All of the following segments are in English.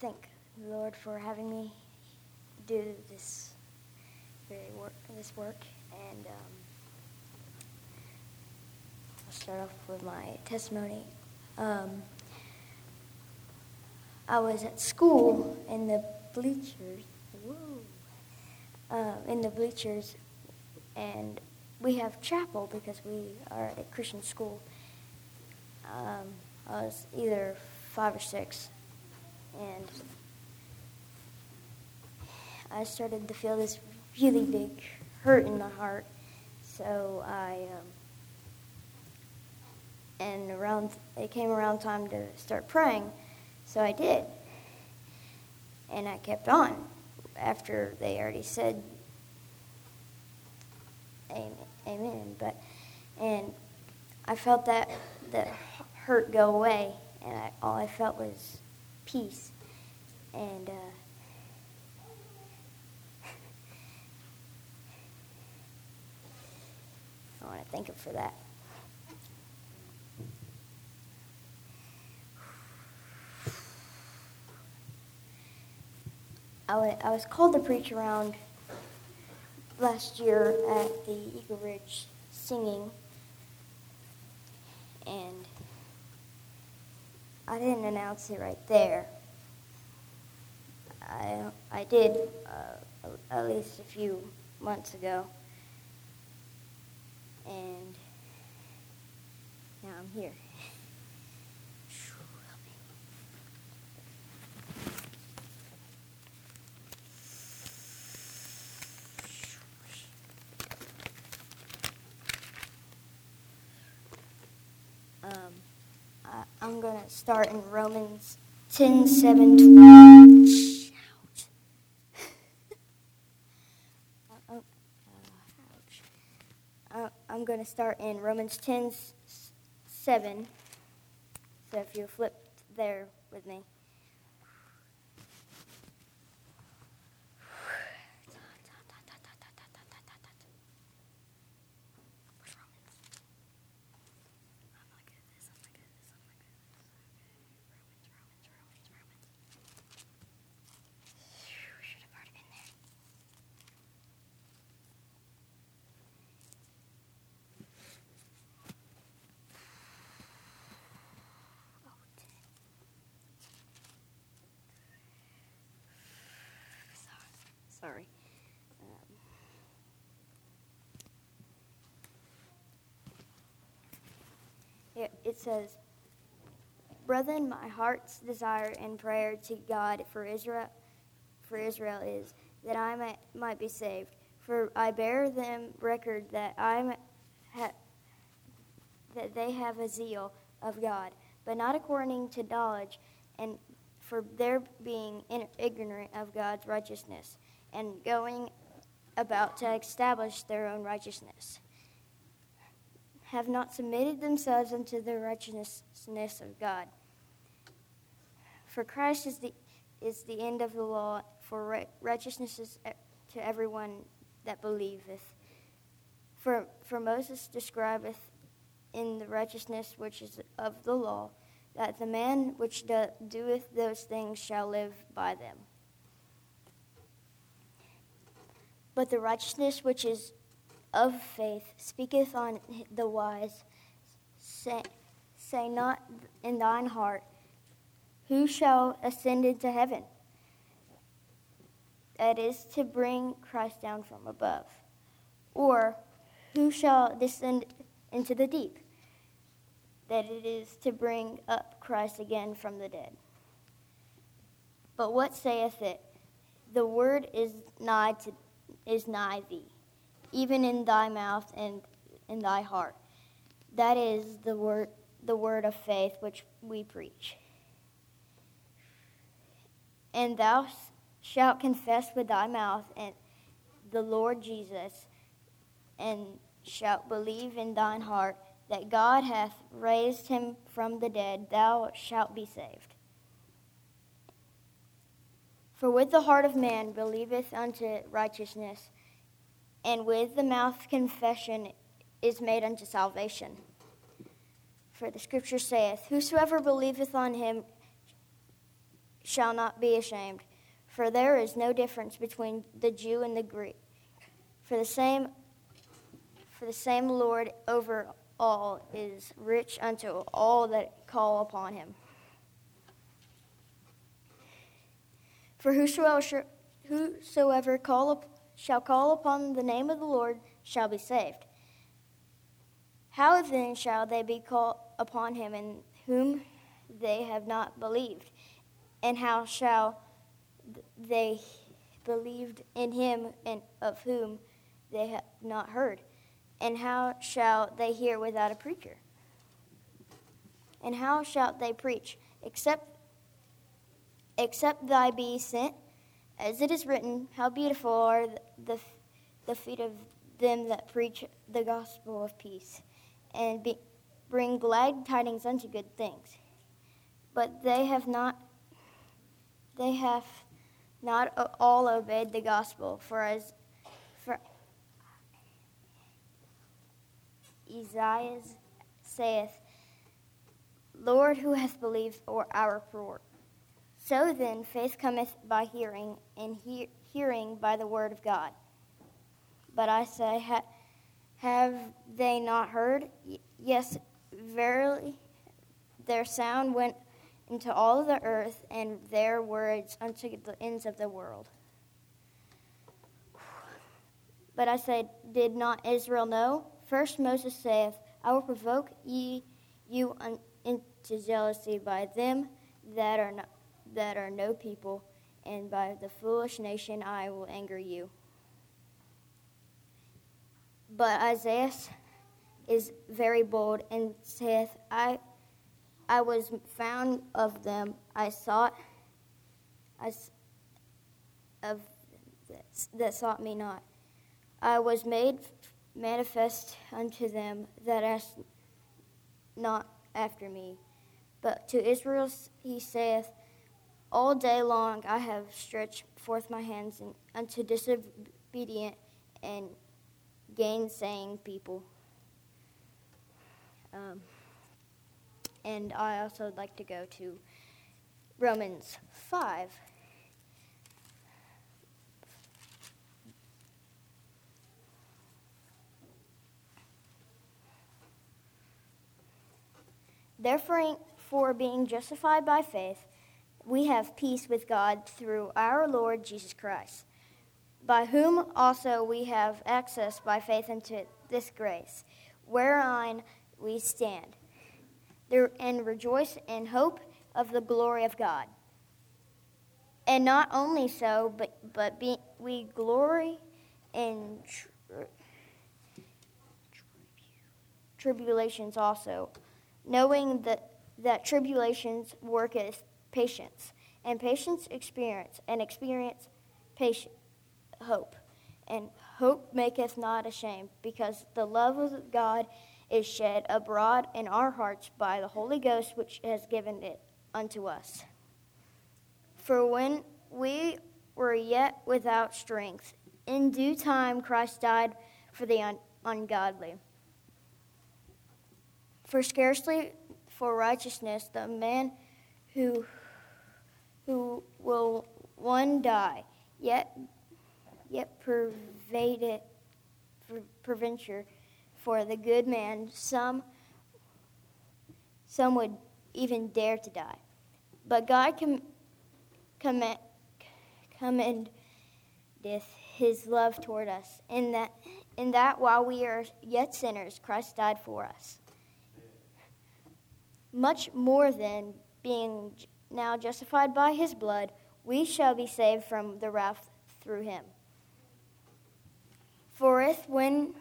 thank the Lord for having me do this very work, this work, and um, I'll start off with my testimony. Um, I was at school in the bleachers. Uh, in the bleachers, and we have chapel because we are at Christian school. Um, I was either five or six, and I started to feel this really big hurt in my heart. So I, um, and around it came around time to start praying, so I did, and I kept on after they already said amen. But and I felt that that hurt go away, and I, all I felt was peace. And uh, I want to thank him for that. I was called to preach around last year at the Eagle Ridge singing, and I didn't announce it right there. I, I did uh, at least a few months ago, and now I'm here. Um, I, I'm going to start in Romans 10 7 12. Uh, uh, I'm going to start in Romans 10 7. So if you flip there with me. Sorry. Um, it, says, Brethren, my heart's desire and prayer to God for Israel, for Israel is that I might, might be saved. For I bear them record that I ha, that they have a zeal of God, but not according to knowledge, and for their being ignorant of God's righteousness and going about to establish their own righteousness, have not submitted themselves unto the righteousness of God. For Christ is the, is the end of the law, for righteousness is eh, to everyone that believeth. For, for Moses describeth in the righteousness which is of the law, that the man which doeth those things shall live by them. But the righteousness which is of faith speaketh on the wise. Say, say not in thine heart, Who shall ascend into heaven? That is to bring Christ down from above. Or, Who shall descend into the deep? That it is to bring up Christ again from the dead. But what saith it? The word is nigh to is nigh thee, even in thy mouth and in thy heart. That is the word, the word of faith which we preach. And thou shalt confess with thy mouth and the Lord Jesus, and shalt believe in thine heart that God hath raised him from the dead, thou shalt be saved. For with the heart of man believeth unto righteousness, and with the mouth confession is made unto salvation. For the scripture saith, Whosoever believeth on him shall not be ashamed. For there is no difference between the Jew and the Greek. For the same for the same Lord over all is rich unto all that call upon him. For whosoever, call up, shall call upon the name of the Lord shall be saved. How then shall they be called upon him in whom they have not believed? And how shall they believed in him and of whom they have not heard? And how shall they hear without a preacher? And how shall they preach except except thy be sent? As it is written, how beautiful are the, the feet of them that preach the gospel of peace, and be, bring glad tidings unto good things. But they have not they have not all obeyed the gospel, for as for Isaiah saith, Lord, who hath believed our report? So then, faith cometh by hearing, and he- hearing by the word of God. But I say, ha- have they not heard? Y- yes, verily, their sound went into all the earth, and their words unto the ends of the world. But I said, Did not Israel know? First Moses saith, I will provoke ye you un- into jealousy by them that are not, that are no people, and by the foolish nation I will anger you. But Isaiah is very bold and saith, I, I was found of them. I sought, I, of that sought me not. I was made manifest unto them that asked not after me. But to Israel he saith, All day long I have stretched forth my hands unto disobedient and gainsaying people. Um, and I also would like to go to Romans 5. Therefore, for being justified by faith, we have peace with God through our Lord Jesus Christ, by whom also we have access by faith into this grace, wherein we stand, and rejoice in hope of the glory of God. And not only so, but, but be, we glory in tri- tribulations also knowing that, that tribulations worketh patience, and patience experience, and experience patience, hope. And hope maketh not ashamed, because the love of God is shed abroad in our hearts by the Holy Ghost, which has given it unto us. For when we were yet without strength, in due time Christ died for the un- ungodly. For scarcely for righteousness the man who who will one die, yet yet pervade preventure for the good man some some would even dare to die. But God com- commend, commendeth his love toward us, in that, in that while we are yet sinners, Christ died for us much more than being now justified by his blood, we shall be saved from the wrath through him. For if when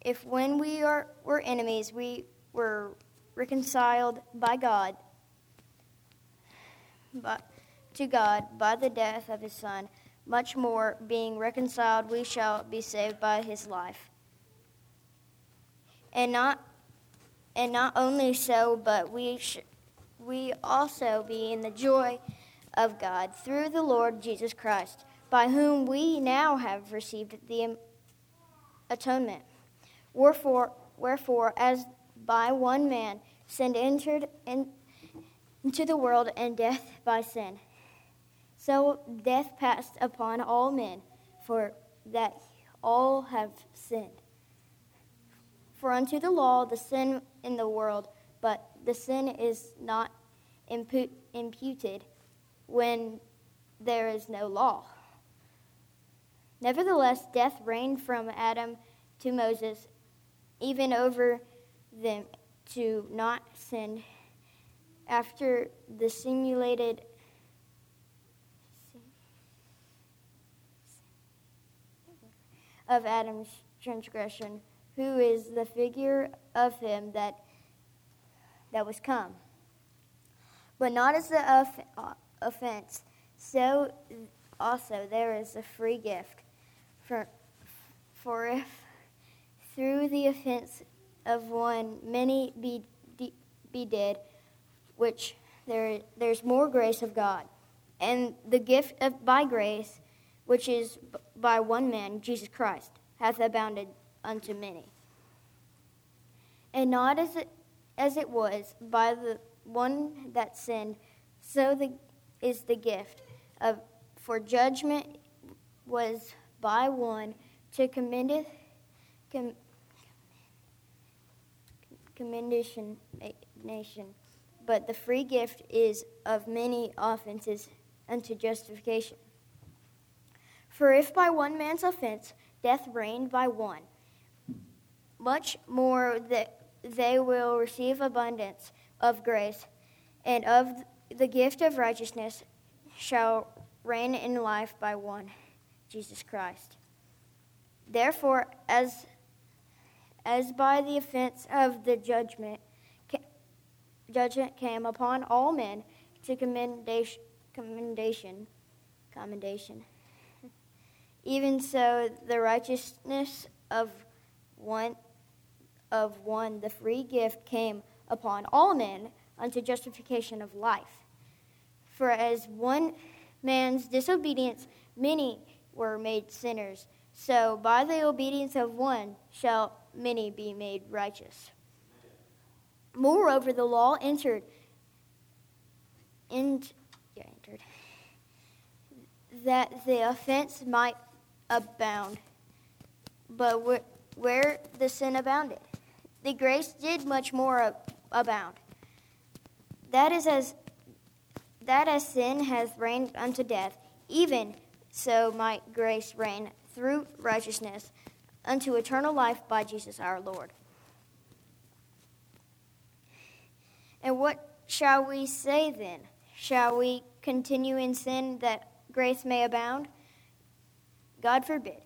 if when we are were enemies we were reconciled by God but to God by the death of his son, much more being reconciled we shall be saved by his life. And not and not only so, but we, sh- we also be in the joy of God through the Lord Jesus Christ, by whom we now have received the atonement. Wherefore, wherefore as by one man sin entered in, into the world, and death by sin. So death passed upon all men, for that all have sinned. For unto the law the sin in the world, but the sin is not impu- imputed when there is no law. Nevertheless, death reigned from Adam to Moses, even over them to not sin after the simulated of Adam's transgression, who is the figure of him that that was come. But not as the off- uh, offense, so also there is a free gift. For, for if through the offense of one many be, be dead, which there, there's more grace of God. And the gift of by grace, which is by one man, Jesus Christ, hath abounded unto many. And not as it, as it was by the one that sinned, so the, is the gift of for judgment was by one to commendeth com, commendation eh, nation, but the free gift is of many offenses unto justification. For if by one man's offense death reigned by one, much more that they will receive abundance of grace and of the gift of righteousness shall reign in life by one, Jesus Christ. Therefore, as as by the offense of the judgment judgment came upon all men to commendation commendation commendation even so the righteousness of one of one the free gift came upon all men unto justification of life for as one man's disobedience many were made sinners so by the obedience of one shall many be made righteous. Moreover, the law entered, in, yeah, entered that the offense might abound. But where, where the sin abounded, the grace did much more abound. That is as that as sin has reigned unto death, even so might grace reign through righteousness unto eternal life by Jesus our Lord. And what shall we say then? Shall we continue in sin that grace may abound? God forbid.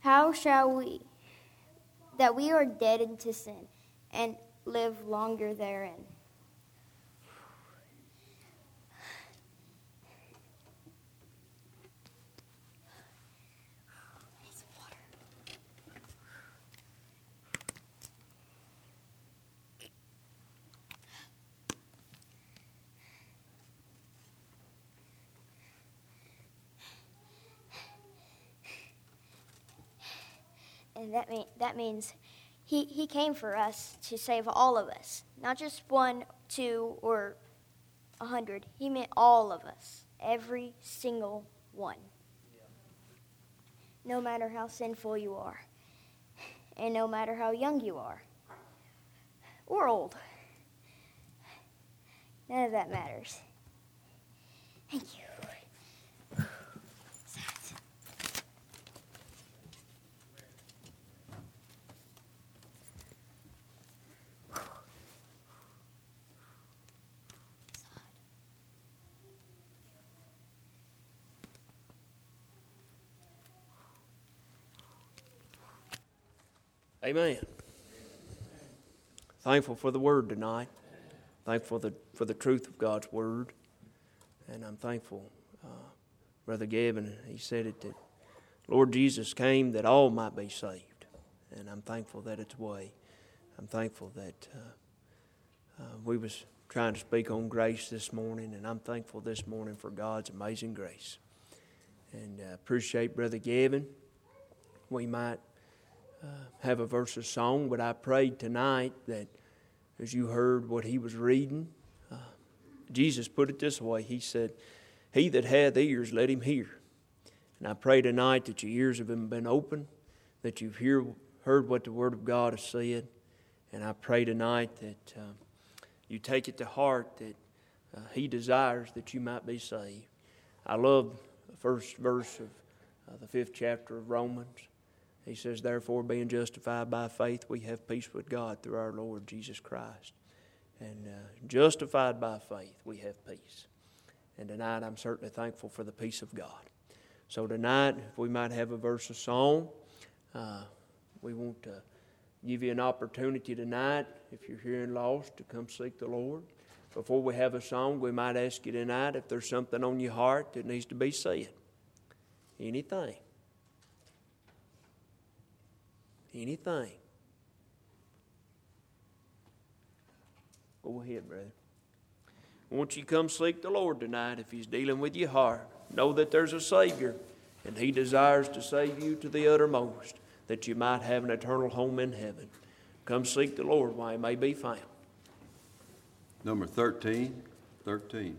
How shall we, that we are dead into sin and live longer therein? And that, mean, that means he, he came for us to save all of us, not just one, two, or a hundred. He meant all of us, every single one. No matter how sinful you are, and no matter how young you are, or old. None of that matters. Thank you. Amen. Thankful for the word tonight. Thankful for the, for the truth of God's word. And I'm thankful, uh, Brother Gavin, he said it that Lord Jesus came that all might be saved. And I'm thankful that it's way. I'm thankful that uh, uh, we was trying to speak on grace this morning, and I'm thankful this morning for God's amazing grace. And uh, appreciate Brother Gavin. We might have a verse of song, but I prayed tonight that as you heard what he was reading, uh, Jesus put it this way He said, He that hath ears, let him hear. And I pray tonight that your ears have been, been open, that you've hear, heard what the Word of God has said. And I pray tonight that uh, you take it to heart that uh, He desires that you might be saved. I love the first verse of uh, the fifth chapter of Romans. He says, Therefore, being justified by faith, we have peace with God through our Lord Jesus Christ. And uh, justified by faith, we have peace. And tonight, I'm certainly thankful for the peace of God. So, tonight, if we might have a verse of song, uh, we want to give you an opportunity tonight, if you're here and lost, to come seek the Lord. Before we have a song, we might ask you tonight if there's something on your heart that needs to be said. Anything. Anything. Go ahead, brother. Won't you come seek the Lord tonight if He's dealing with your heart? Know that there's a Savior, and He desires to save you to the uttermost, that you might have an eternal home in heaven. Come seek the Lord while He may be found. Number 13, 13.